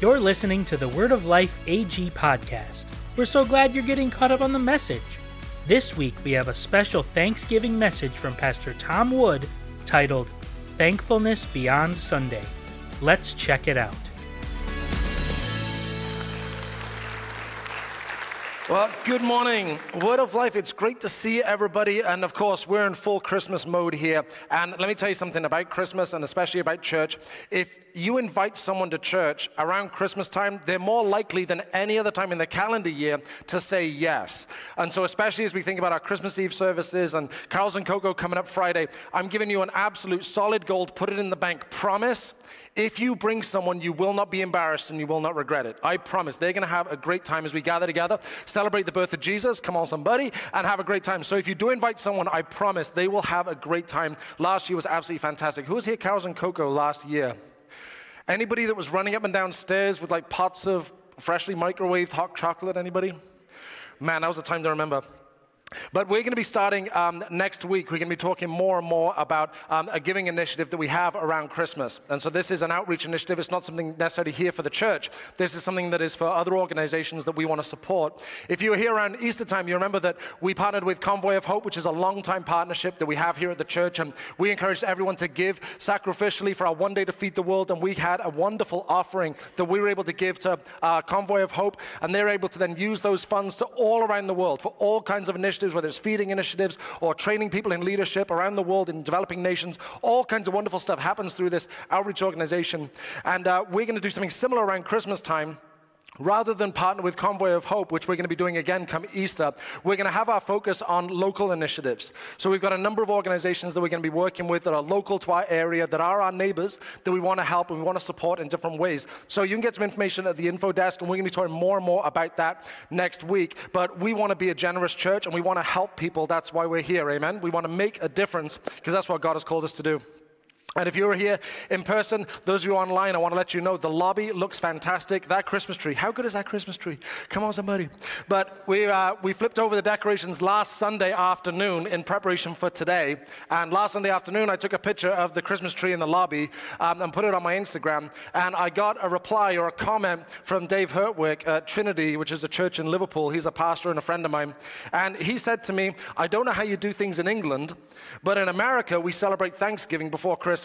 You're listening to the Word of Life AG podcast. We're so glad you're getting caught up on the message. This week, we have a special Thanksgiving message from Pastor Tom Wood titled Thankfulness Beyond Sunday. Let's check it out. Well, good morning. Word of Life, it's great to see everybody. And of course, we're in full Christmas mode here. And let me tell you something about Christmas and especially about church. If you invite someone to church around Christmas time, they're more likely than any other time in the calendar year to say yes. And so, especially as we think about our Christmas Eve services and Carols and Cocoa coming up Friday, I'm giving you an absolute solid gold, put it in the bank promise if you bring someone, you will not be embarrassed and you will not regret it. I promise. They're going to have a great time as we gather together, celebrate the birth of Jesus. Come on, somebody, and have a great time. So if you do invite someone, I promise they will have a great time. Last year was absolutely fantastic. Who was here, Carols and Cocoa, last year? Anybody that was running up and down stairs with like pots of freshly microwaved hot chocolate? Anybody? Man, that was a time to remember. But we're going to be starting um, next week. We're going to be talking more and more about um, a giving initiative that we have around Christmas. And so this is an outreach initiative. It's not something necessarily here for the church. This is something that is for other organizations that we want to support. If you were here around Easter time, you remember that we partnered with Convoy of Hope, which is a long-time partnership that we have here at the church. And we encouraged everyone to give sacrificially for our One Day to Feed the World. And we had a wonderful offering that we were able to give to uh, Convoy of Hope. And they're able to then use those funds to all around the world for all kinds of initiatives initiatives, whether it's feeding initiatives or training people in leadership around the world in developing nations. All kinds of wonderful stuff happens through this outreach organization. And uh, we're going to do something similar around Christmas time Rather than partner with Convoy of Hope, which we're going to be doing again come Easter, we're going to have our focus on local initiatives. So we've got a number of organizations that we're going to be working with that are local to our area, that are our neighbors, that we want to help and we want to support in different ways. So you can get some information at the info desk, and we're going to be talking more and more about that next week. But we want to be a generous church and we want to help people. That's why we're here, amen? We want to make a difference because that's what God has called us to do. And if you're here in person, those of you online, I want to let you know the lobby looks fantastic. That Christmas tree, how good is that Christmas tree? Come on, somebody. But we, uh, we flipped over the decorations last Sunday afternoon in preparation for today. And last Sunday afternoon, I took a picture of the Christmas tree in the lobby um, and put it on my Instagram. And I got a reply or a comment from Dave Hurtwick at Trinity, which is a church in Liverpool. He's a pastor and a friend of mine. And he said to me, I don't know how you do things in England, but in America, we celebrate Thanksgiving before Christmas.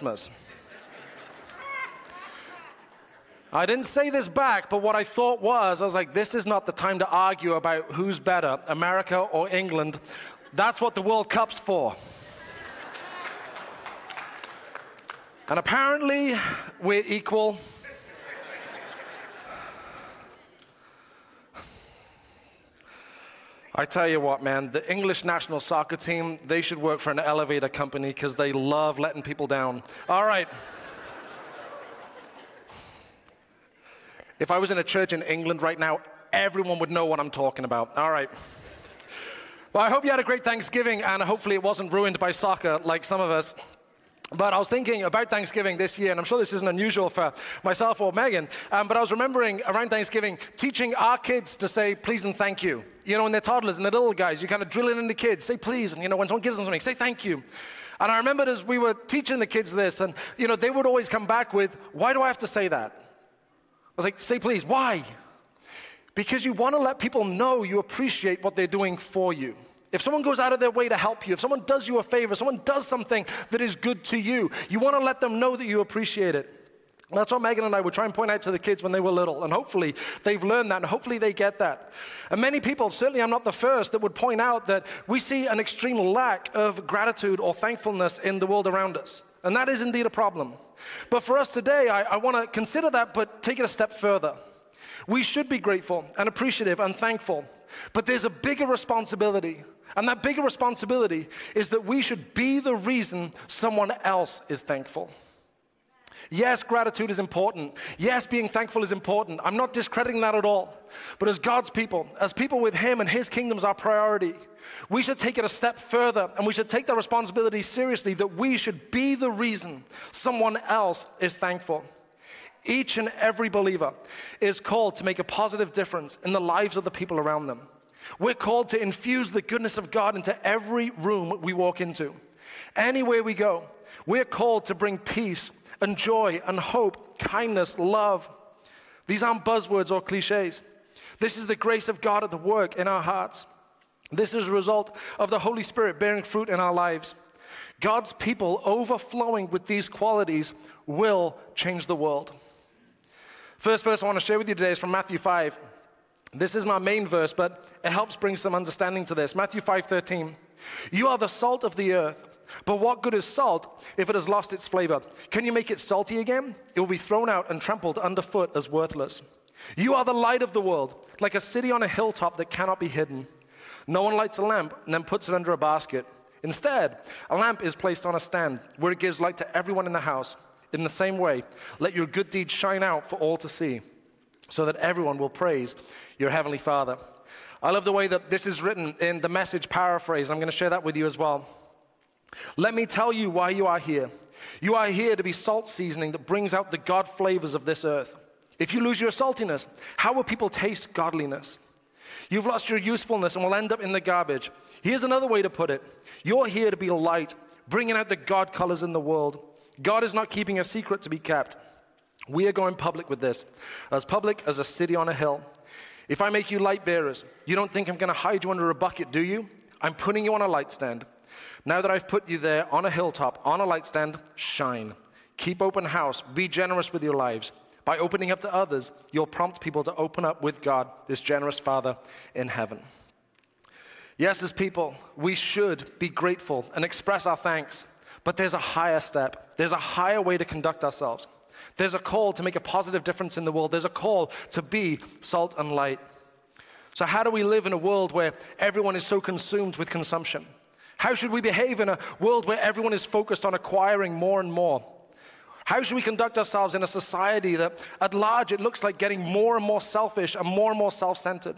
I didn't say this back, but what I thought was, I was like, this is not the time to argue about who's better, America or England. That's what the World Cup's for. and apparently, we're equal. I tell you what, man, the English national soccer team, they should work for an elevator company because they love letting people down. All right. if I was in a church in England right now, everyone would know what I'm talking about. All right. Well, I hope you had a great Thanksgiving and hopefully it wasn't ruined by soccer like some of us. But I was thinking about Thanksgiving this year, and I'm sure this isn't unusual for myself or Megan, um, but I was remembering around Thanksgiving teaching our kids to say please and thank you. You know, when they're toddlers and they're little guys, you kind of drill it into kids, say please, and you know, when someone gives them something, say thank you. And I remembered as we were teaching the kids this, and you know, they would always come back with, why do I have to say that? I was like, say please, why? Because you want to let people know you appreciate what they're doing for you. If someone goes out of their way to help you, if someone does you a favor, someone does something that is good to you, you want to let them know that you appreciate it. And that's what Megan and I would try and point out to the kids when they were little. And hopefully they've learned that and hopefully they get that. And many people, certainly I'm not the first, that would point out that we see an extreme lack of gratitude or thankfulness in the world around us. And that is indeed a problem. But for us today, I, I want to consider that, but take it a step further. We should be grateful and appreciative and thankful. But there's a bigger responsibility and that bigger responsibility is that we should be the reason someone else is thankful. Yes, gratitude is important. Yes, being thankful is important. I'm not discrediting that at all. But as God's people, as people with Him and His kingdom's our priority, we should take it a step further and we should take that responsibility seriously that we should be the reason someone else is thankful. Each and every believer is called to make a positive difference in the lives of the people around them. We're called to infuse the goodness of God into every room we walk into. Anywhere we go, we're called to bring peace and joy and hope, kindness, love. These aren't buzzwords or cliches. This is the grace of God at the work in our hearts. This is a result of the Holy Spirit bearing fruit in our lives. God's people overflowing with these qualities will change the world. First verse I want to share with you today is from Matthew 5. This isn't our main verse, but it helps bring some understanding to this. Matthew 5:13. You are the salt of the earth. But what good is salt if it has lost its flavor? Can you make it salty again? It will be thrown out and trampled underfoot as worthless. You are the light of the world, like a city on a hilltop that cannot be hidden. No one lights a lamp and then puts it under a basket. Instead, a lamp is placed on a stand where it gives light to everyone in the house. In the same way, let your good deeds shine out for all to see, so that everyone will praise your heavenly Father. I love the way that this is written in the message paraphrase. I'm going to share that with you as well. Let me tell you why you are here. You are here to be salt seasoning that brings out the God flavors of this earth. If you lose your saltiness, how will people taste godliness? You've lost your usefulness and will end up in the garbage. Here's another way to put it You're here to be a light, bringing out the God colors in the world. God is not keeping a secret to be kept. We are going public with this, as public as a city on a hill. If I make you light bearers, you don't think I'm going to hide you under a bucket, do you? I'm putting you on a light stand. Now that I've put you there on a hilltop, on a light stand, shine. Keep open house. Be generous with your lives. By opening up to others, you'll prompt people to open up with God, this generous Father in heaven. Yes, as people, we should be grateful and express our thanks, but there's a higher step. There's a higher way to conduct ourselves. There's a call to make a positive difference in the world. There's a call to be salt and light. So, how do we live in a world where everyone is so consumed with consumption? How should we behave in a world where everyone is focused on acquiring more and more? How should we conduct ourselves in a society that, at large, it looks like getting more and more selfish and more and more self centered?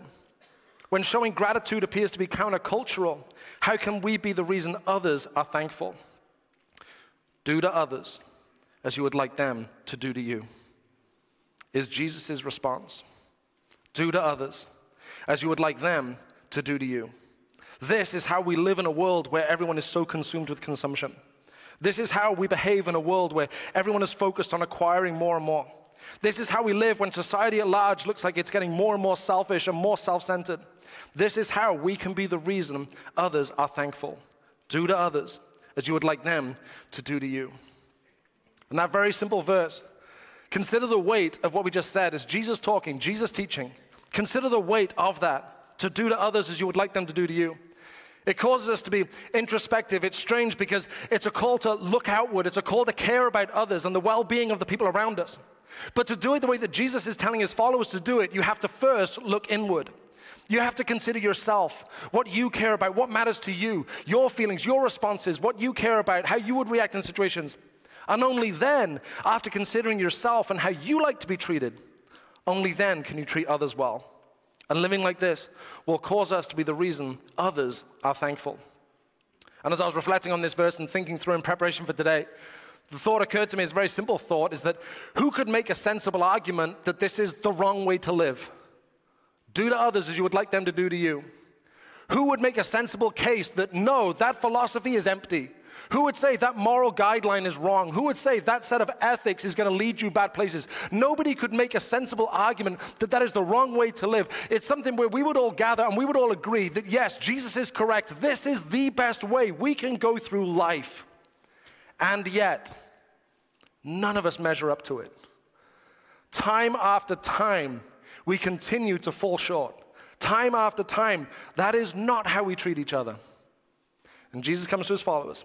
When showing gratitude appears to be countercultural, how can we be the reason others are thankful? Do to others as you would like them to do to you, is Jesus' response. Do to others as you would like them to do to you. This is how we live in a world where everyone is so consumed with consumption. This is how we behave in a world where everyone is focused on acquiring more and more. This is how we live when society at large looks like it's getting more and more selfish and more self centered. This is how we can be the reason others are thankful. Do to others as you would like them to do to you. And that very simple verse, consider the weight of what we just said as Jesus talking, Jesus teaching. Consider the weight of that to do to others as you would like them to do to you. It causes us to be introspective. It's strange because it's a call to look outward, it's a call to care about others and the well being of the people around us. But to do it the way that Jesus is telling his followers to do it, you have to first look inward. You have to consider yourself, what you care about, what matters to you, your feelings, your responses, what you care about, how you would react in situations. And only then, after considering yourself and how you like to be treated, only then can you treat others well. And living like this will cause us to be the reason others are thankful. And as I was reflecting on this verse and thinking through in preparation for today, the thought occurred to me, is a very simple thought, is that who could make a sensible argument that this is the wrong way to live? Do to others as you would like them to do to you. Who would make a sensible case that no, that philosophy is empty? Who would say that moral guideline is wrong? Who would say that set of ethics is going to lead you bad places? Nobody could make a sensible argument that that is the wrong way to live. It's something where we would all gather and we would all agree that yes, Jesus is correct. This is the best way we can go through life. And yet, none of us measure up to it. Time after time, we continue to fall short. Time after time, that is not how we treat each other. And Jesus comes to his followers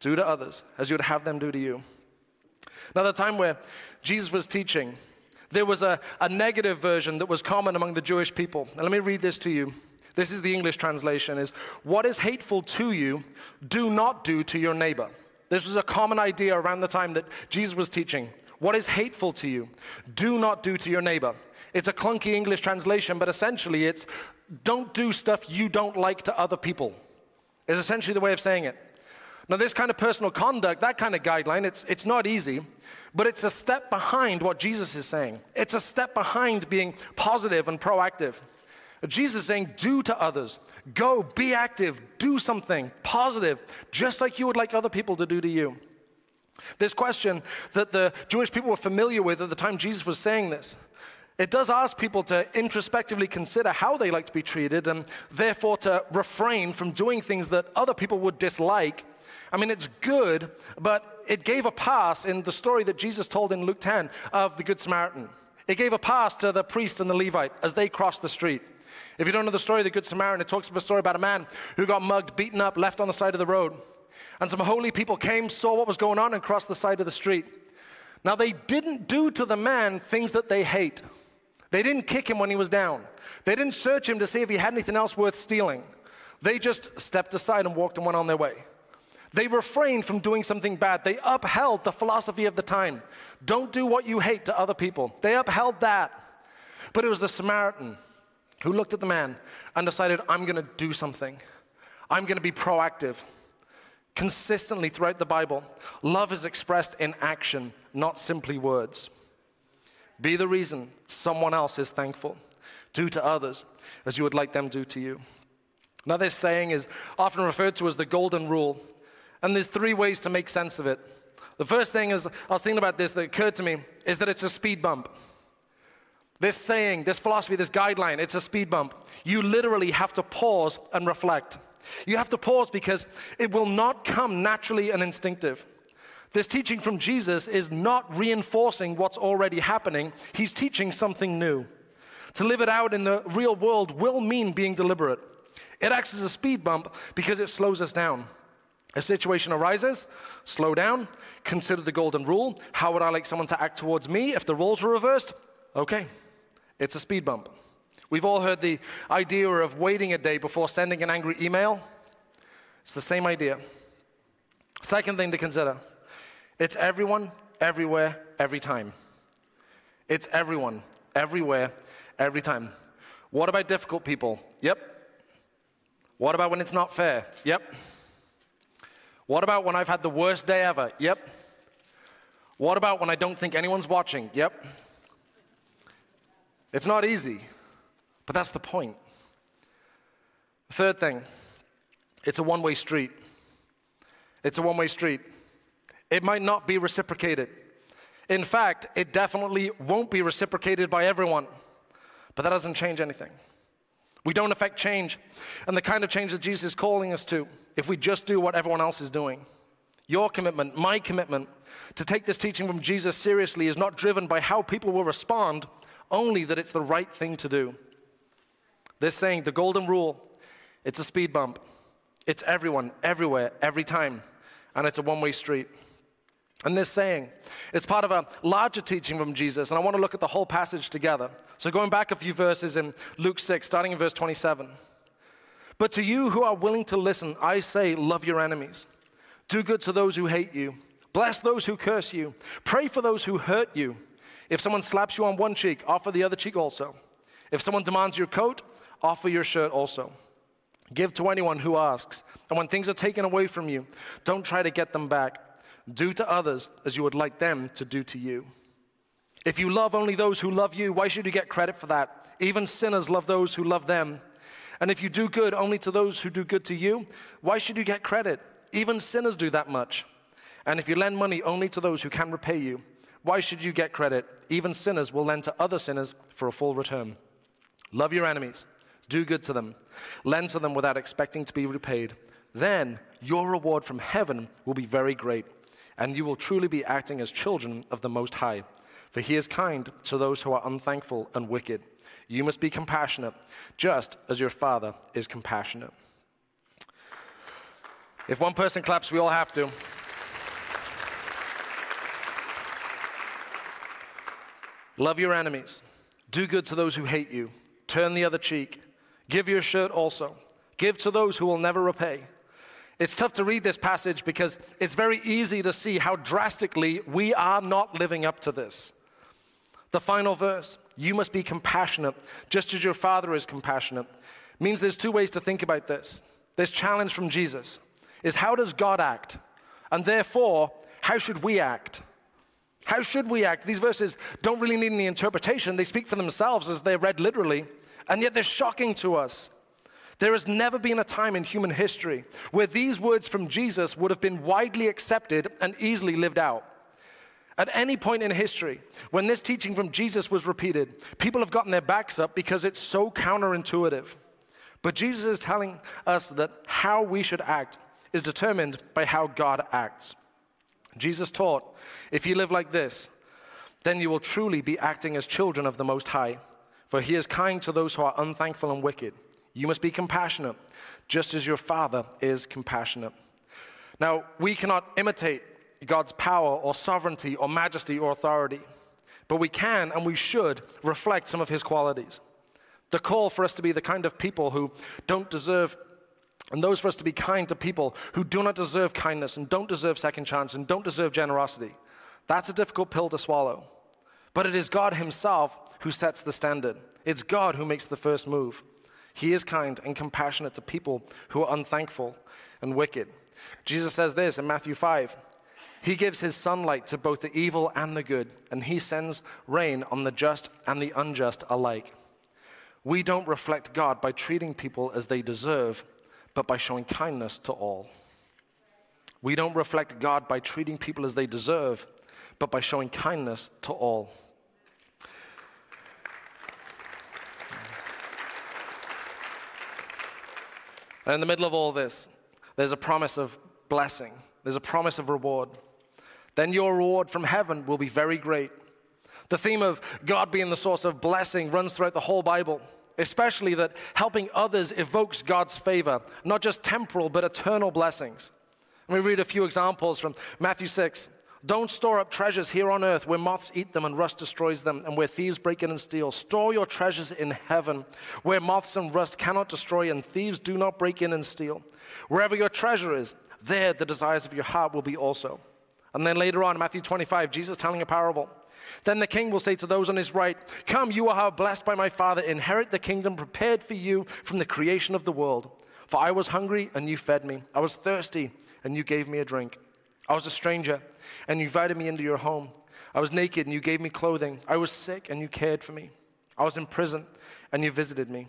do to others as you would have them do to you. Now, the time where Jesus was teaching, there was a, a negative version that was common among the Jewish people. And let me read this to you. This is the English translation is what is hateful to you, do not do to your neighbor. This was a common idea around the time that Jesus was teaching. What is hateful to you, do not do to your neighbor. It's a clunky English translation, but essentially it's don't do stuff you don't like to other people, is essentially the way of saying it. Now, this kind of personal conduct, that kind of guideline, it's, it's not easy, but it's a step behind what Jesus is saying. It's a step behind being positive and proactive. Jesus is saying, do to others, go, be active, do something positive, just like you would like other people to do to you. This question that the Jewish people were familiar with at the time Jesus was saying this It does ask people to introspectively consider how they like to be treated and therefore to refrain from doing things that other people would dislike. I mean, it's good, but it gave a pass in the story that Jesus told in Luke 10 of the Good Samaritan. It gave a pass to the priest and the Levite as they crossed the street. If you don't know the story of the Good Samaritan, it talks about a story about a man who got mugged, beaten up, left on the side of the road. And some holy people came, saw what was going on, and crossed the side of the street. Now, they didn't do to the man things that they hate. They didn't kick him when he was down. They didn't search him to see if he had anything else worth stealing. They just stepped aside and walked and went on their way. They refrained from doing something bad. They upheld the philosophy of the time. Don't do what you hate to other people. They upheld that. But it was the Samaritan who looked at the man and decided, I'm going to do something. I'm going to be proactive. Consistently throughout the Bible, love is expressed in action, not simply words. Be the reason someone else is thankful. Do to others as you would like them do to you. Now, this saying is often referred to as the golden rule, and there's three ways to make sense of it. The first thing is, I was thinking about this that occurred to me, is that it's a speed bump. This saying, this philosophy, this guideline, it's a speed bump. You literally have to pause and reflect. You have to pause because it will not come naturally and instinctive. This teaching from Jesus is not reinforcing what's already happening, he's teaching something new. To live it out in the real world will mean being deliberate. It acts as a speed bump because it slows us down. A situation arises, slow down, consider the golden rule. How would I like someone to act towards me if the roles were reversed? Okay, it's a speed bump. We've all heard the idea of waiting a day before sending an angry email. It's the same idea. Second thing to consider it's everyone, everywhere, every time. It's everyone, everywhere, every time. What about difficult people? Yep. What about when it's not fair? Yep. What about when I've had the worst day ever? Yep. What about when I don't think anyone's watching? Yep. It's not easy, but that's the point. Third thing, it's a one way street. It's a one way street. It might not be reciprocated. In fact, it definitely won't be reciprocated by everyone, but that doesn't change anything. We don't affect change and the kind of change that Jesus is calling us to if we just do what everyone else is doing. Your commitment, my commitment to take this teaching from Jesus seriously is not driven by how people will respond, only that it's the right thing to do. This saying, the golden rule, it's a speed bump. It's everyone, everywhere, every time, and it's a one way street. And this saying, it's part of a larger teaching from Jesus, and I want to look at the whole passage together. So, going back a few verses in Luke 6, starting in verse 27. But to you who are willing to listen, I say, love your enemies. Do good to those who hate you. Bless those who curse you. Pray for those who hurt you. If someone slaps you on one cheek, offer the other cheek also. If someone demands your coat, offer your shirt also. Give to anyone who asks. And when things are taken away from you, don't try to get them back. Do to others as you would like them to do to you. If you love only those who love you, why should you get credit for that? Even sinners love those who love them. And if you do good only to those who do good to you, why should you get credit? Even sinners do that much. And if you lend money only to those who can repay you, why should you get credit? Even sinners will lend to other sinners for a full return. Love your enemies, do good to them, lend to them without expecting to be repaid. Then your reward from heaven will be very great and you will truly be acting as children of the Most High. For he is kind to those who are unthankful and wicked. You must be compassionate, just as your Father is compassionate. If one person claps, we all have to. Love your enemies. Do good to those who hate you. Turn the other cheek. Give your shirt also. Give to those who will never repay. It's tough to read this passage because it's very easy to see how drastically we are not living up to this. The final verse, you must be compassionate, just as your Father is compassionate, means there's two ways to think about this. This challenge from Jesus is how does God act? And therefore, how should we act? How should we act? These verses don't really need any interpretation. They speak for themselves as they're read literally, and yet they're shocking to us. There has never been a time in human history where these words from Jesus would have been widely accepted and easily lived out. At any point in history, when this teaching from Jesus was repeated, people have gotten their backs up because it's so counterintuitive. But Jesus is telling us that how we should act is determined by how God acts. Jesus taught, if you live like this, then you will truly be acting as children of the Most High, for he is kind to those who are unthankful and wicked. You must be compassionate, just as your Father is compassionate. Now, we cannot imitate God's power or sovereignty or majesty or authority. But we can and we should reflect some of his qualities. The call for us to be the kind of people who don't deserve, and those for us to be kind to people who do not deserve kindness and don't deserve second chance and don't deserve generosity. That's a difficult pill to swallow. But it is God Himself who sets the standard. It's God who makes the first move. He is kind and compassionate to people who are unthankful and wicked. Jesus says this in Matthew 5 he gives his sunlight to both the evil and the good, and he sends rain on the just and the unjust alike. We don't reflect God by treating people as they deserve, but by showing kindness to all. We don't reflect God by treating people as they deserve, but by showing kindness to all. And in the middle of all this, there's a promise of blessing, there's a promise of reward then your reward from heaven will be very great. The theme of God being the source of blessing runs throughout the whole Bible, especially that helping others evokes God's favor, not just temporal, but eternal blessings. Let me read a few examples from Matthew 6. Don't store up treasures here on earth where moths eat them and rust destroys them, and where thieves break in and steal. Store your treasures in heaven where moths and rust cannot destroy and thieves do not break in and steal. Wherever your treasure is, there the desires of your heart will be also. And then later on, Matthew 25, Jesus telling a parable. Then the king will say to those on his right, Come, you are blessed by my Father, inherit the kingdom prepared for you from the creation of the world. For I was hungry, and you fed me. I was thirsty, and you gave me a drink. I was a stranger, and you invited me into your home. I was naked, and you gave me clothing. I was sick, and you cared for me. I was in prison, and you visited me.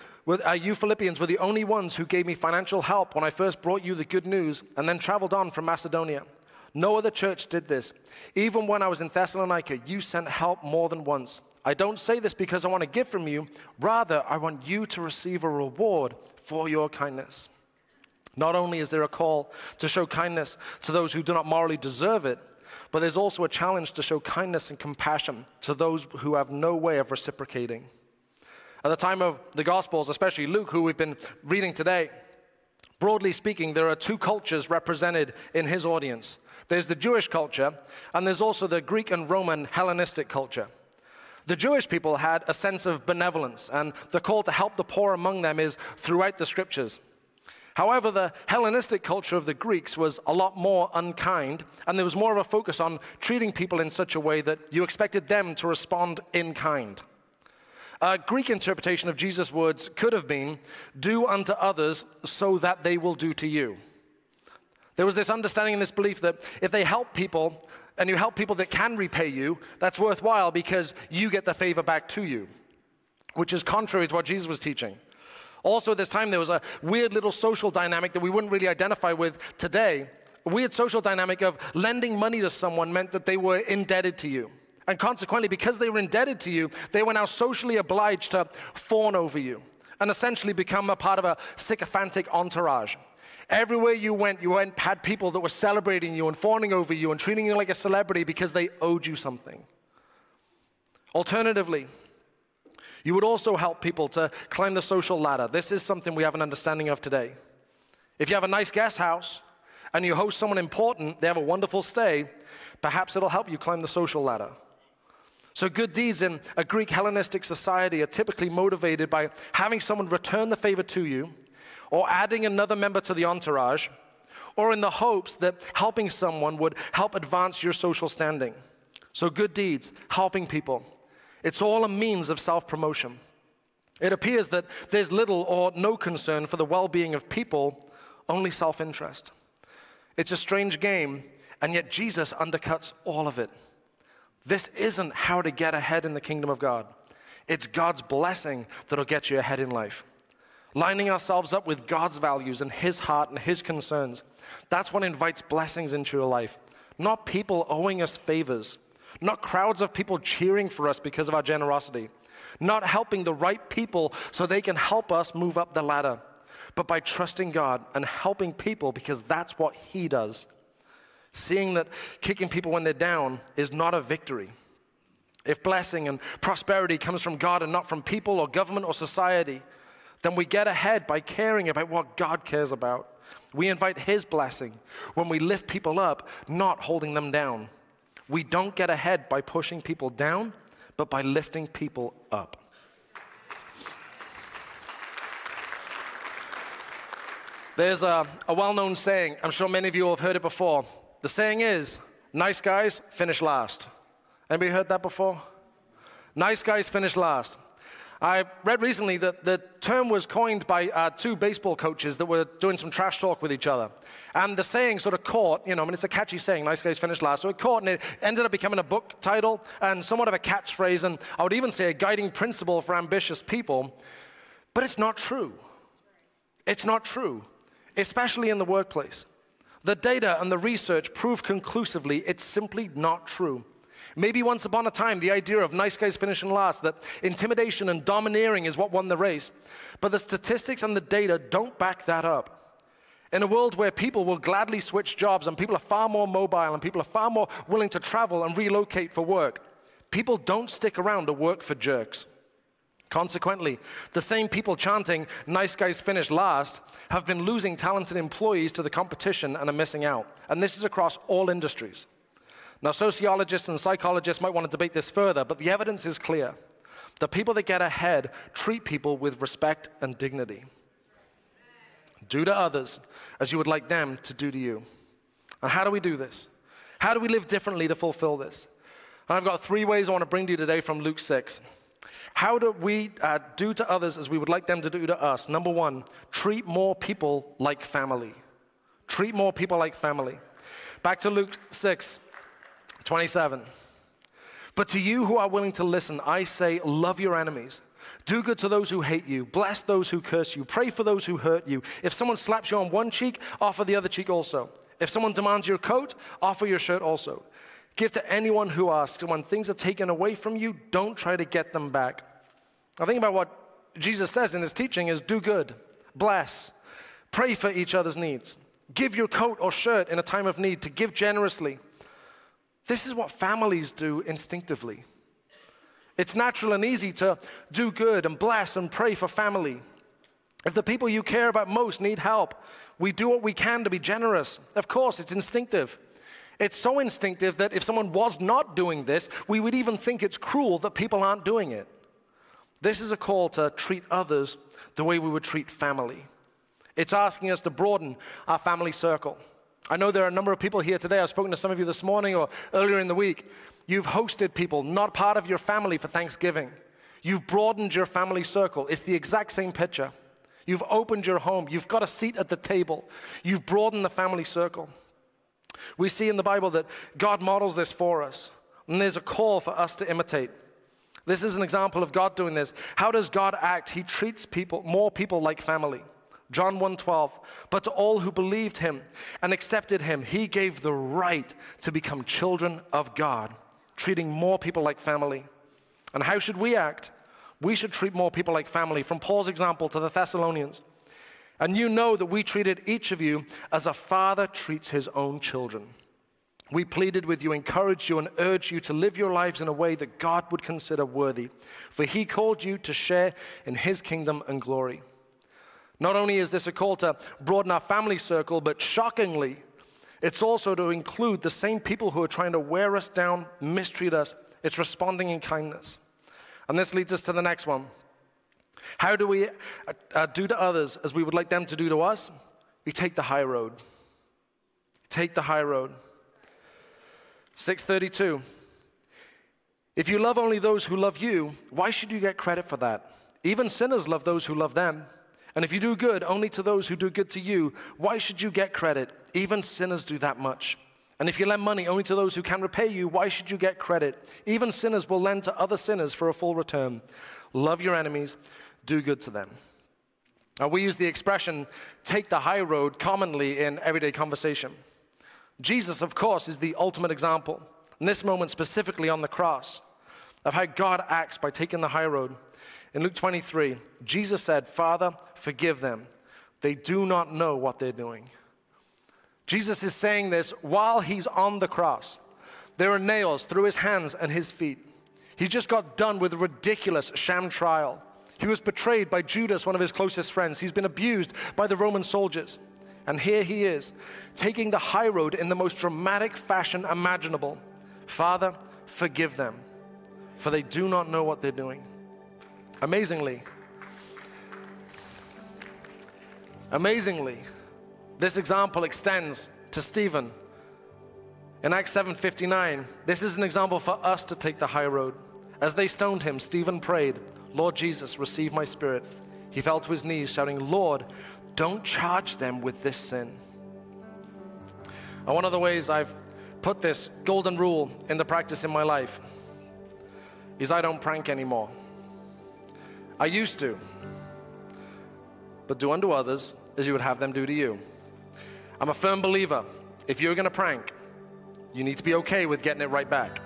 uh, you Philippians were the only ones who gave me financial help when I first brought you the good news and then traveled on from Macedonia. No other church did this. Even when I was in Thessalonica, you sent help more than once. I don't say this because I want to give from you. Rather, I want you to receive a reward for your kindness. Not only is there a call to show kindness to those who do not morally deserve it, but there's also a challenge to show kindness and compassion to those who have no way of reciprocating. At the time of the Gospels, especially Luke, who we've been reading today, broadly speaking, there are two cultures represented in his audience there's the Jewish culture, and there's also the Greek and Roman Hellenistic culture. The Jewish people had a sense of benevolence, and the call to help the poor among them is throughout the scriptures. However, the Hellenistic culture of the Greeks was a lot more unkind, and there was more of a focus on treating people in such a way that you expected them to respond in kind. A Greek interpretation of Jesus' words could have been, Do unto others so that they will do to you. There was this understanding and this belief that if they help people, and you help people that can repay you, that's worthwhile because you get the favor back to you, which is contrary to what Jesus was teaching. Also, at this time, there was a weird little social dynamic that we wouldn't really identify with today. A weird social dynamic of lending money to someone meant that they were indebted to you. And consequently, because they were indebted to you, they were now socially obliged to fawn over you and essentially become a part of a sycophantic entourage. Everywhere you went, you went, had people that were celebrating you and fawning over you and treating you like a celebrity because they owed you something. Alternatively, you would also help people to climb the social ladder. This is something we have an understanding of today. If you have a nice guest house and you host someone important, they have a wonderful stay, perhaps it'll help you climb the social ladder. So, good deeds in a Greek Hellenistic society are typically motivated by having someone return the favor to you, or adding another member to the entourage, or in the hopes that helping someone would help advance your social standing. So, good deeds, helping people, It's all a means of self promotion. It appears that there's little or no concern for the well being of people, only self interest. It's a strange game, and yet Jesus undercuts all of it. This isn't how to get ahead in the kingdom of God. It's God's blessing that'll get you ahead in life. Lining ourselves up with God's values and His heart and His concerns. That's what invites blessings into your life. Not people owing us favors, not crowds of people cheering for us because of our generosity, not helping the right people so they can help us move up the ladder, but by trusting God and helping people because that's what He does. Seeing that kicking people when they're down is not a victory. If blessing and prosperity comes from God and not from people or government or society, then we get ahead by caring about what God cares about. We invite His blessing when we lift people up, not holding them down. We don't get ahead by pushing people down, but by lifting people up. There's a, a well known saying, I'm sure many of you have heard it before. The saying is, nice guys finish last. Anybody heard that before? Nice guys finish last. I read recently that the term was coined by uh, two baseball coaches that were doing some trash talk with each other. And the saying sort of caught, you know, I mean, it's a catchy saying, nice guys finish last. So it caught and it ended up becoming a book title and somewhat of a catchphrase, and I would even say a guiding principle for ambitious people. But it's not true. It's not true, especially in the workplace. The data and the research prove conclusively it's simply not true. Maybe once upon a time, the idea of nice guys finishing last, that intimidation and domineering is what won the race. But the statistics and the data don't back that up. In a world where people will gladly switch jobs and people are far more mobile and people are far more willing to travel and relocate for work, people don't stick around to work for jerks. Consequently, the same people chanting, nice guys finish last, have been losing talented employees to the competition and are missing out. And this is across all industries. Now, sociologists and psychologists might want to debate this further, but the evidence is clear. The people that get ahead treat people with respect and dignity. Do to others as you would like them to do to you. And how do we do this? How do we live differently to fulfill this? And I've got three ways I want to bring to you today from Luke 6. How do we uh, do to others as we would like them to do to us? Number one, treat more people like family. Treat more people like family. Back to Luke 6. 27. But to you who are willing to listen, I say, love your enemies. Do good to those who hate you. Bless those who curse you. Pray for those who hurt you. If someone slaps you on one cheek, offer the other cheek also. If someone demands your coat, offer your shirt also. Give to anyone who asks. And when things are taken away from you, don't try to get them back. I think about what Jesus says in his teaching is do good, bless, pray for each other's needs. Give your coat or shirt in a time of need to give generously. This is what families do instinctively. It's natural and easy to do good and bless and pray for family. If the people you care about most need help, we do what we can to be generous. Of course, it's instinctive. It's so instinctive that if someone was not doing this, we would even think it's cruel that people aren't doing it. This is a call to treat others the way we would treat family. It's asking us to broaden our family circle. I know there are a number of people here today. I've spoken to some of you this morning or earlier in the week. You've hosted people not part of your family for Thanksgiving. You've broadened your family circle. It's the exact same picture. You've opened your home. You've got a seat at the table. You've broadened the family circle. We see in the Bible that God models this for us, and there's a call for us to imitate. This is an example of God doing this. How does God act? He treats people, more people like family. John 1:12 But to all who believed him and accepted him he gave the right to become children of God treating more people like family. And how should we act? We should treat more people like family from Paul's example to the Thessalonians. And you know that we treated each of you as a father treats his own children. We pleaded with you, encouraged you, and urged you to live your lives in a way that God would consider worthy, for he called you to share in his kingdom and glory. Not only is this a call to broaden our family circle, but shockingly, it's also to include the same people who are trying to wear us down, mistreat us. It's responding in kindness. And this leads us to the next one. How do we uh, uh, do to others as we would like them to do to us? We take the high road. Take the high road. 632. If you love only those who love you, why should you get credit for that? Even sinners love those who love them. And if you do good only to those who do good to you, why should you get credit? Even sinners do that much. And if you lend money only to those who can repay you, why should you get credit? Even sinners will lend to other sinners for a full return. Love your enemies, do good to them. Now, we use the expression take the high road commonly in everyday conversation. Jesus, of course, is the ultimate example, in this moment specifically on the cross, of how God acts by taking the high road. In Luke 23, Jesus said, Father, forgive them. They do not know what they're doing. Jesus is saying this while he's on the cross. There are nails through his hands and his feet. He just got done with a ridiculous sham trial. He was betrayed by Judas, one of his closest friends. He's been abused by the Roman soldiers. And here he is, taking the high road in the most dramatic fashion imaginable. Father, forgive them, for they do not know what they're doing. Amazingly, amazingly, this example extends to Stephen. In Acts 7:59, this is an example for us to take the high road. As they stoned him, Stephen prayed, "Lord Jesus, receive my spirit." He fell to his knees, shouting, "Lord, don't charge them with this sin." And one of the ways I've put this golden rule into practice in my life is I don't prank anymore. I used to. But do unto others as you would have them do to you. I'm a firm believer. If you're going to prank, you need to be okay with getting it right back.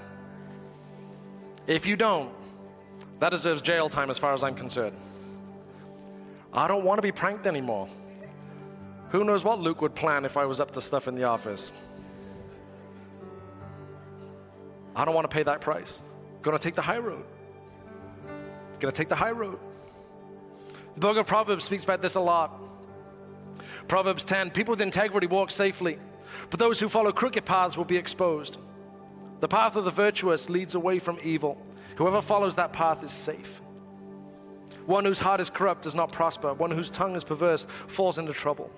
If you don't, that deserves jail time as far as I'm concerned. I don't want to be pranked anymore. Who knows what Luke would plan if I was up to stuff in the office? I don't want to pay that price. Gonna take the high road. Gonna take the high road. The book of Proverbs speaks about this a lot. Proverbs 10 People with integrity walk safely, but those who follow crooked paths will be exposed. The path of the virtuous leads away from evil. Whoever follows that path is safe. One whose heart is corrupt does not prosper. One whose tongue is perverse falls into trouble.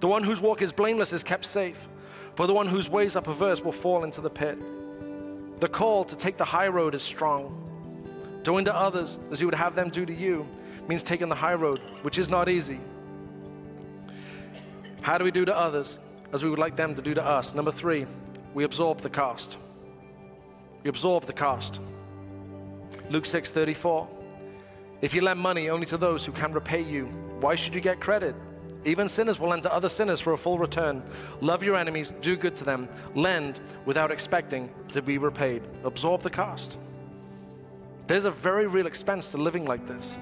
The one whose walk is blameless is kept safe, but the one whose ways are perverse will fall into the pit. The call to take the high road is strong. Doing to others as you would have them do to you means taking the high road, which is not easy. How do we do to others as we would like them to do to us? Number three, we absorb the cost. We absorb the cost. Luke 6 34. If you lend money only to those who can repay you, why should you get credit? Even sinners will lend to other sinners for a full return. Love your enemies, do good to them, lend without expecting to be repaid. Absorb the cost. There's a very real expense to living like this.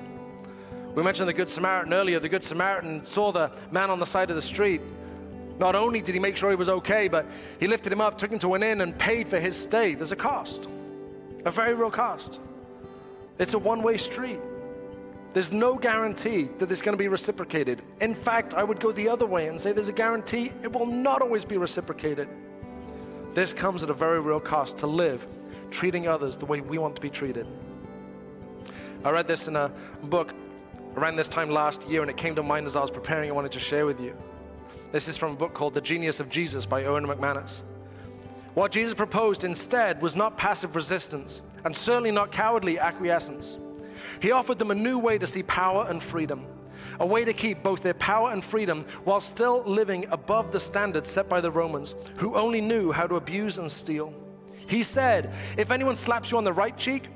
We mentioned the Good Samaritan earlier. The Good Samaritan saw the man on the side of the street. Not only did he make sure he was okay, but he lifted him up, took him to an inn, and paid for his stay. There's a cost, a very real cost. It's a one way street. There's no guarantee that it's going to be reciprocated. In fact, I would go the other way and say there's a guarantee it will not always be reciprocated. This comes at a very real cost to live, treating others the way we want to be treated. I read this in a book around this time last year, and it came to mind as I was preparing. I wanted to share with you. This is from a book called The Genius of Jesus by Erwin McManus. What Jesus proposed instead was not passive resistance, and certainly not cowardly acquiescence. He offered them a new way to see power and freedom, a way to keep both their power and freedom while still living above the standards set by the Romans, who only knew how to abuse and steal. He said, If anyone slaps you on the right cheek,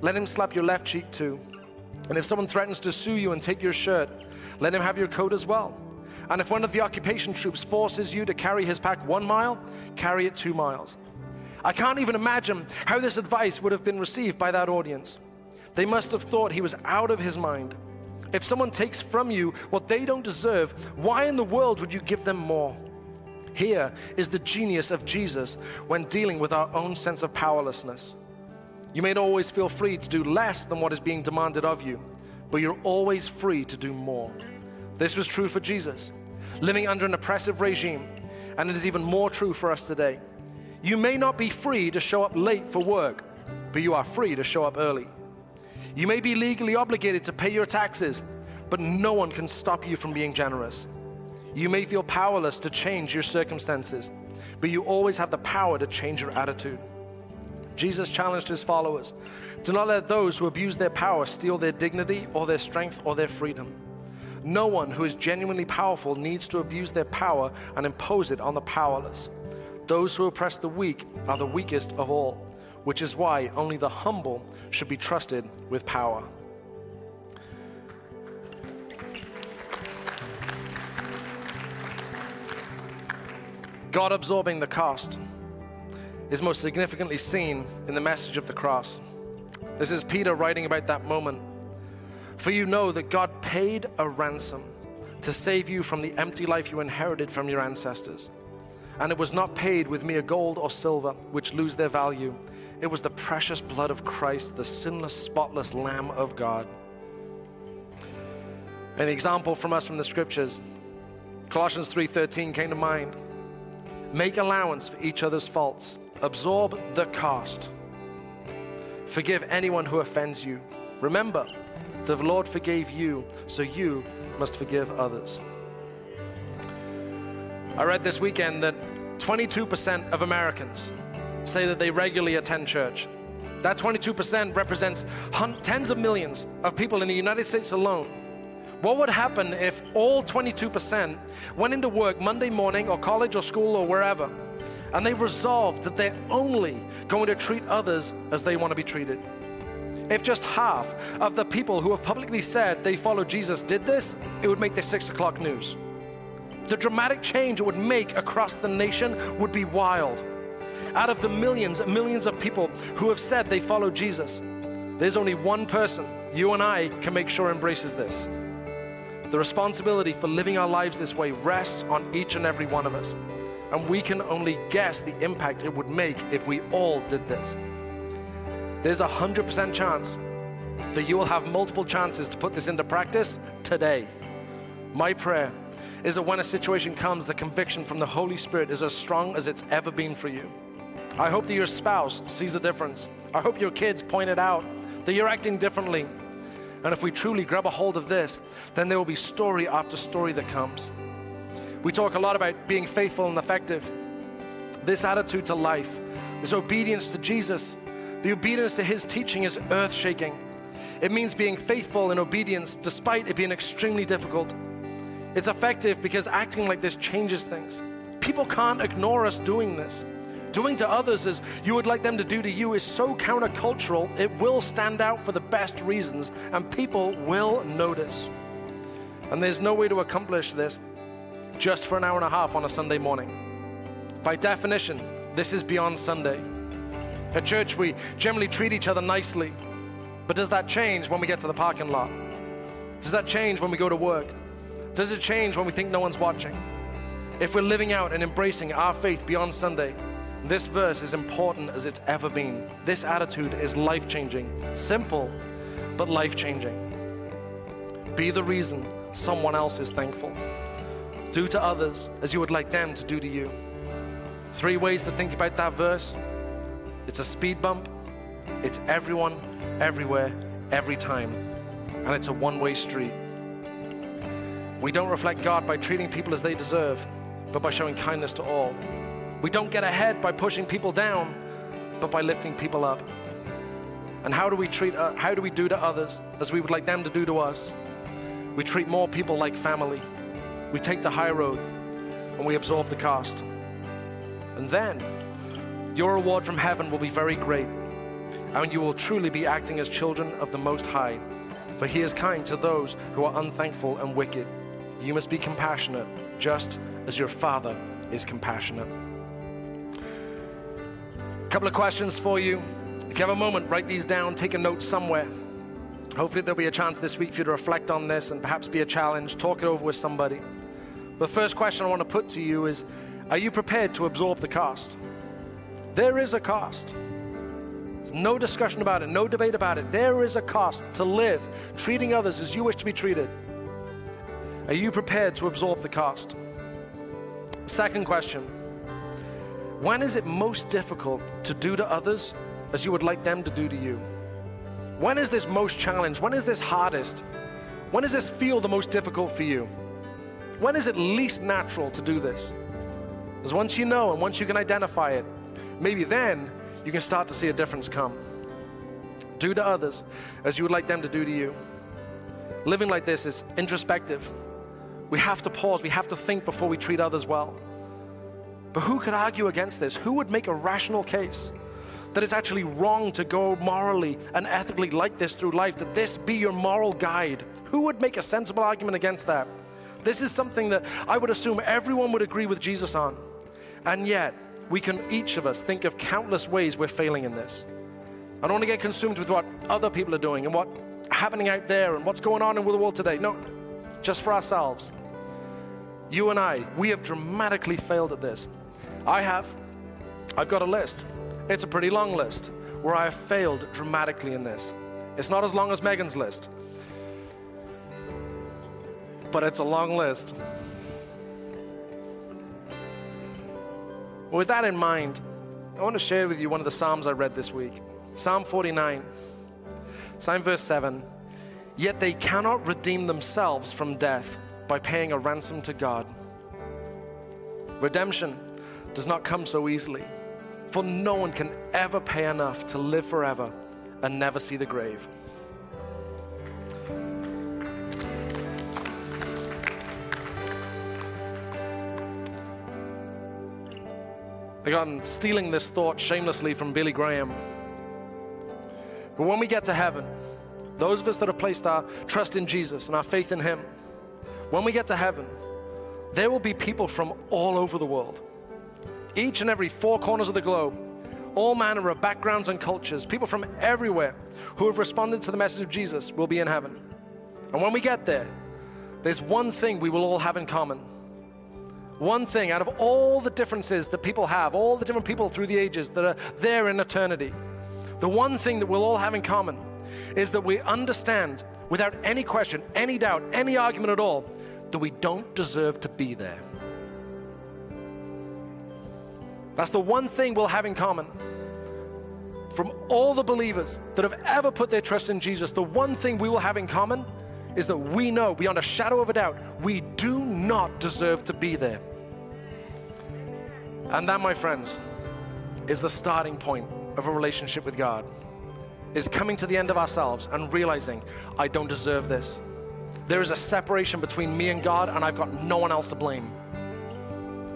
let him slap your left cheek too. And if someone threatens to sue you and take your shirt, let him have your coat as well. And if one of the occupation troops forces you to carry his pack one mile, carry it two miles. I can't even imagine how this advice would have been received by that audience. They must have thought he was out of his mind. If someone takes from you what they don't deserve, why in the world would you give them more? Here is the genius of Jesus when dealing with our own sense of powerlessness. You may not always feel free to do less than what is being demanded of you, but you're always free to do more. This was true for Jesus, living under an oppressive regime, and it is even more true for us today. You may not be free to show up late for work, but you are free to show up early. You may be legally obligated to pay your taxes, but no one can stop you from being generous. You may feel powerless to change your circumstances, but you always have the power to change your attitude. Jesus challenged his followers do not let those who abuse their power steal their dignity or their strength or their freedom. No one who is genuinely powerful needs to abuse their power and impose it on the powerless. Those who oppress the weak are the weakest of all, which is why only the humble should be trusted with power. God absorbing the cost is most significantly seen in the message of the cross. This is Peter writing about that moment. For you know that God paid a ransom to save you from the empty life you inherited from your ancestors. And it was not paid with mere gold or silver, which lose their value. It was the precious blood of Christ, the sinless, spotless Lamb of God. An example from us from the scriptures, Colossians 3:13 came to mind. Make allowance for each other's faults. Absorb the cost Forgive anyone who offends you. Remember, the Lord forgave you, so you must forgive others. I read this weekend that 22% of Americans say that they regularly attend church. That 22% represents tens of millions of people in the United States alone. What would happen if all 22% went into work Monday morning or college or school or wherever and they resolved that they're only going to treat others as they want to be treated. If just half of the people who have publicly said they follow Jesus did this, it would make the six o'clock news. The dramatic change it would make across the nation would be wild. Out of the millions and millions of people who have said they follow Jesus, there's only one person you and I can make sure embraces this. The responsibility for living our lives this way rests on each and every one of us and we can only guess the impact it would make if we all did this. There's a 100% chance that you will have multiple chances to put this into practice today. My prayer is that when a situation comes, the conviction from the Holy Spirit is as strong as it's ever been for you. I hope that your spouse sees a difference. I hope your kids point it out, that you're acting differently. And if we truly grab a hold of this, then there will be story after story that comes. We talk a lot about being faithful and effective. This attitude to life, this obedience to Jesus, the obedience to his teaching is earth shaking. It means being faithful in obedience despite it being extremely difficult. It's effective because acting like this changes things. People can't ignore us doing this. Doing to others as you would like them to do to you is so countercultural, it will stand out for the best reasons and people will notice. And there's no way to accomplish this just for an hour and a half on a Sunday morning. By definition, this is beyond Sunday. At church, we generally treat each other nicely, but does that change when we get to the parking lot? Does that change when we go to work? Does it change when we think no one's watching? If we're living out and embracing our faith beyond Sunday, this verse is important as it's ever been. This attitude is life changing, simple, but life changing. Be the reason someone else is thankful. Do to others as you would like them to do to you. Three ways to think about that verse it's a speed bump, it's everyone, everywhere, every time, and it's a one way street. We don't reflect God by treating people as they deserve, but by showing kindness to all. We don't get ahead by pushing people down, but by lifting people up. And how do we treat uh, how do we do to others as we would like them to do to us? We treat more people like family. We take the high road and we absorb the cost. And then your reward from heaven will be very great, and you will truly be acting as children of the Most High. For he is kind to those who are unthankful and wicked. You must be compassionate, just as your Father is compassionate. A couple of questions for you. If you have a moment, write these down, take a note somewhere. Hopefully, there'll be a chance this week for you to reflect on this and perhaps be a challenge. Talk it over with somebody. The first question I want to put to you is Are you prepared to absorb the cost? There is a cost. There's no discussion about it, no debate about it. There is a cost to live treating others as you wish to be treated. Are you prepared to absorb the cost? Second question When is it most difficult to do to others as you would like them to do to you? When is this most challenged? When is this hardest? When does this feel the most difficult for you? When is it least natural to do this? Because once you know and once you can identify it, maybe then you can start to see a difference come. Do to others as you would like them to do to you. Living like this is introspective. We have to pause, we have to think before we treat others well. But who could argue against this? Who would make a rational case that it's actually wrong to go morally and ethically like this through life, that this be your moral guide? Who would make a sensible argument against that? This is something that I would assume everyone would agree with Jesus on. And yet, we can each of us think of countless ways we're failing in this. I don't want to get consumed with what other people are doing and what's happening out there and what's going on in the world today. No, just for ourselves. You and I, we have dramatically failed at this. I have. I've got a list. It's a pretty long list where I have failed dramatically in this. It's not as long as Megan's list, but it's a long list. With that in mind, I want to share with you one of the Psalms I read this week Psalm 49, Psalm verse 7. Yet they cannot redeem themselves from death by paying a ransom to God. Redemption does not come so easily, for no one can ever pay enough to live forever and never see the grave. Got stealing this thought shamelessly from Billy Graham. But when we get to heaven, those of us that have placed our trust in Jesus and our faith in Him, when we get to heaven, there will be people from all over the world, each and every four corners of the globe, all manner of backgrounds and cultures, people from everywhere who have responded to the message of Jesus will be in heaven. And when we get there, there's one thing we will all have in common one thing out of all the differences that people have, all the different people through the ages that are there in eternity, the one thing that we'll all have in common is that we understand without any question, any doubt, any argument at all, that we don't deserve to be there. That's the one thing we'll have in common. From all the believers that have ever put their trust in Jesus, the one thing we will have in common is that we know beyond a shadow of a doubt we do not deserve to be there. And that, my friends, is the starting point of a relationship with God. Is coming to the end of ourselves and realizing, I don't deserve this. There is a separation between me and God, and I've got no one else to blame.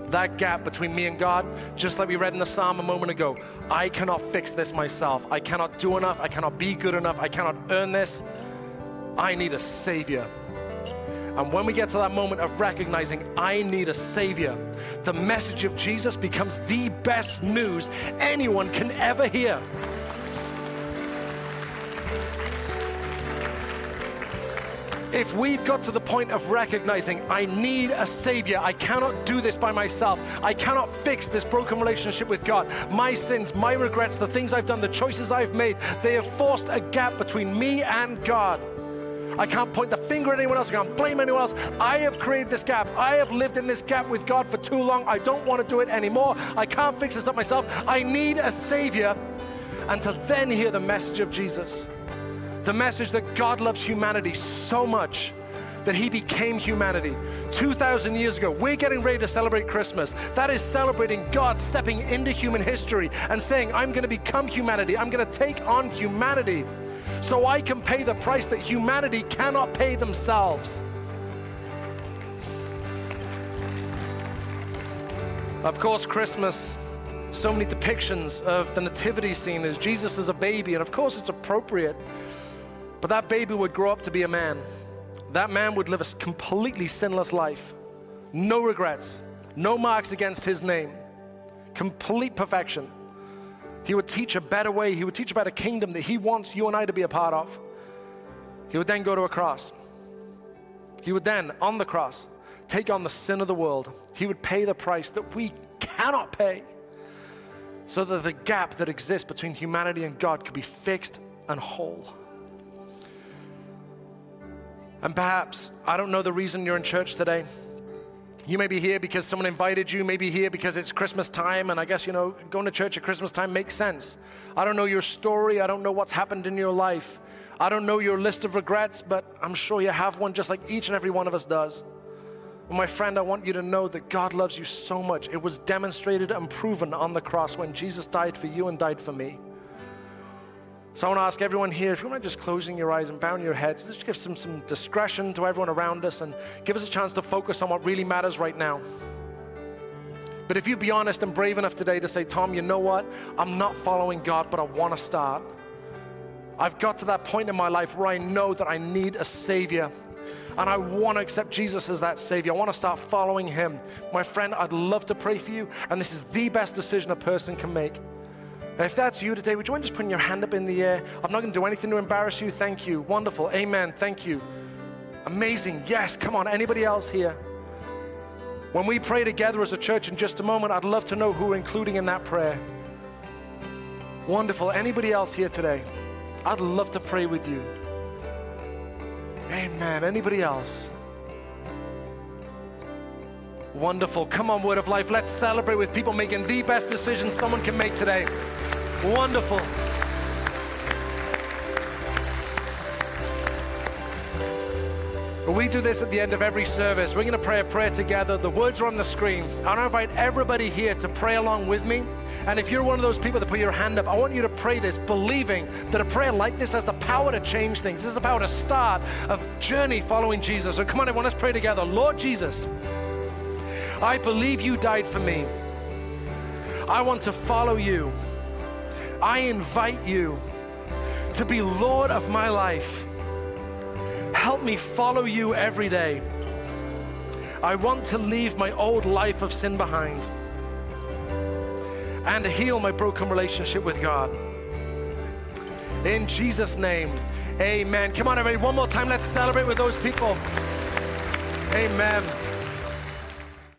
That gap between me and God, just like we read in the psalm a moment ago, I cannot fix this myself. I cannot do enough. I cannot be good enough. I cannot earn this. I need a Savior. And when we get to that moment of recognizing I need a Savior, the message of Jesus becomes the best news anyone can ever hear. If we've got to the point of recognizing I need a Savior, I cannot do this by myself, I cannot fix this broken relationship with God. My sins, my regrets, the things I've done, the choices I've made, they have forced a gap between me and God. I can't point the finger at anyone else. I can't blame anyone else. I have created this gap. I have lived in this gap with God for too long. I don't want to do it anymore. I can't fix this up myself. I need a Savior. And to then hear the message of Jesus, the message that God loves humanity so much that he became humanity 2,000 years ago. We're getting ready to celebrate Christmas. That is celebrating God stepping into human history and saying, I'm going to become humanity. I'm going to take on humanity so I can pay the price that humanity cannot pay themselves. Of course, Christmas, so many depictions of the nativity scene as Jesus as a baby, and of course it's appropriate. But that baby would grow up to be a man. That man would live a completely sinless life. No regrets, no marks against his name, complete perfection. He would teach a better way. He would teach about a kingdom that He wants you and I to be a part of. He would then go to a cross. He would then, on the cross, take on the sin of the world. He would pay the price that we cannot pay so that the gap that exists between humanity and God could be fixed and whole. And perhaps, I don't know the reason you're in church today. You may be here because someone invited you, maybe here because it's Christmas time, and I guess, you know, going to church at Christmas time makes sense. I don't know your story, I don't know what's happened in your life. I don't know your list of regrets, but I'm sure you have one just like each and every one of us does. My friend, I want you to know that God loves you so much. It was demonstrated and proven on the cross when Jesus died for you and died for me. So I want to ask everyone here, if you want to just closing your eyes and bowing your heads, just give some, some discretion to everyone around us and give us a chance to focus on what really matters right now. But if you be honest and brave enough today to say, Tom, you know what? I'm not following God, but I want to start. I've got to that point in my life where I know that I need a Savior. And I want to accept Jesus as that Savior. I want to start following Him. My friend, I'd love to pray for you. And this is the best decision a person can make. If that's you today, would you mind just putting your hand up in the air? I'm not going to do anything to embarrass you. Thank you. Wonderful. Amen. Thank you. Amazing. Yes. Come on. Anybody else here? When we pray together as a church in just a moment, I'd love to know who we're including in that prayer. Wonderful. Anybody else here today? I'd love to pray with you. Amen. Anybody else? Wonderful. Come on, Word of Life. Let's celebrate with people making the best decision someone can make today. Wonderful. We do this at the end of every service. We're going to pray a prayer together. The words are on the screen. I invite everybody here to pray along with me. And if you're one of those people that put your hand up, I want you to pray this, believing that a prayer like this has the power to change things. This is the power to start a journey following Jesus. So come on, everyone, let's pray together. Lord Jesus, I believe you died for me. I want to follow you. I invite you to be Lord of my life. Help me follow you every day. I want to leave my old life of sin behind and heal my broken relationship with God. In Jesus' name, amen. Come on, everybody, one more time. Let's celebrate with those people. Amen.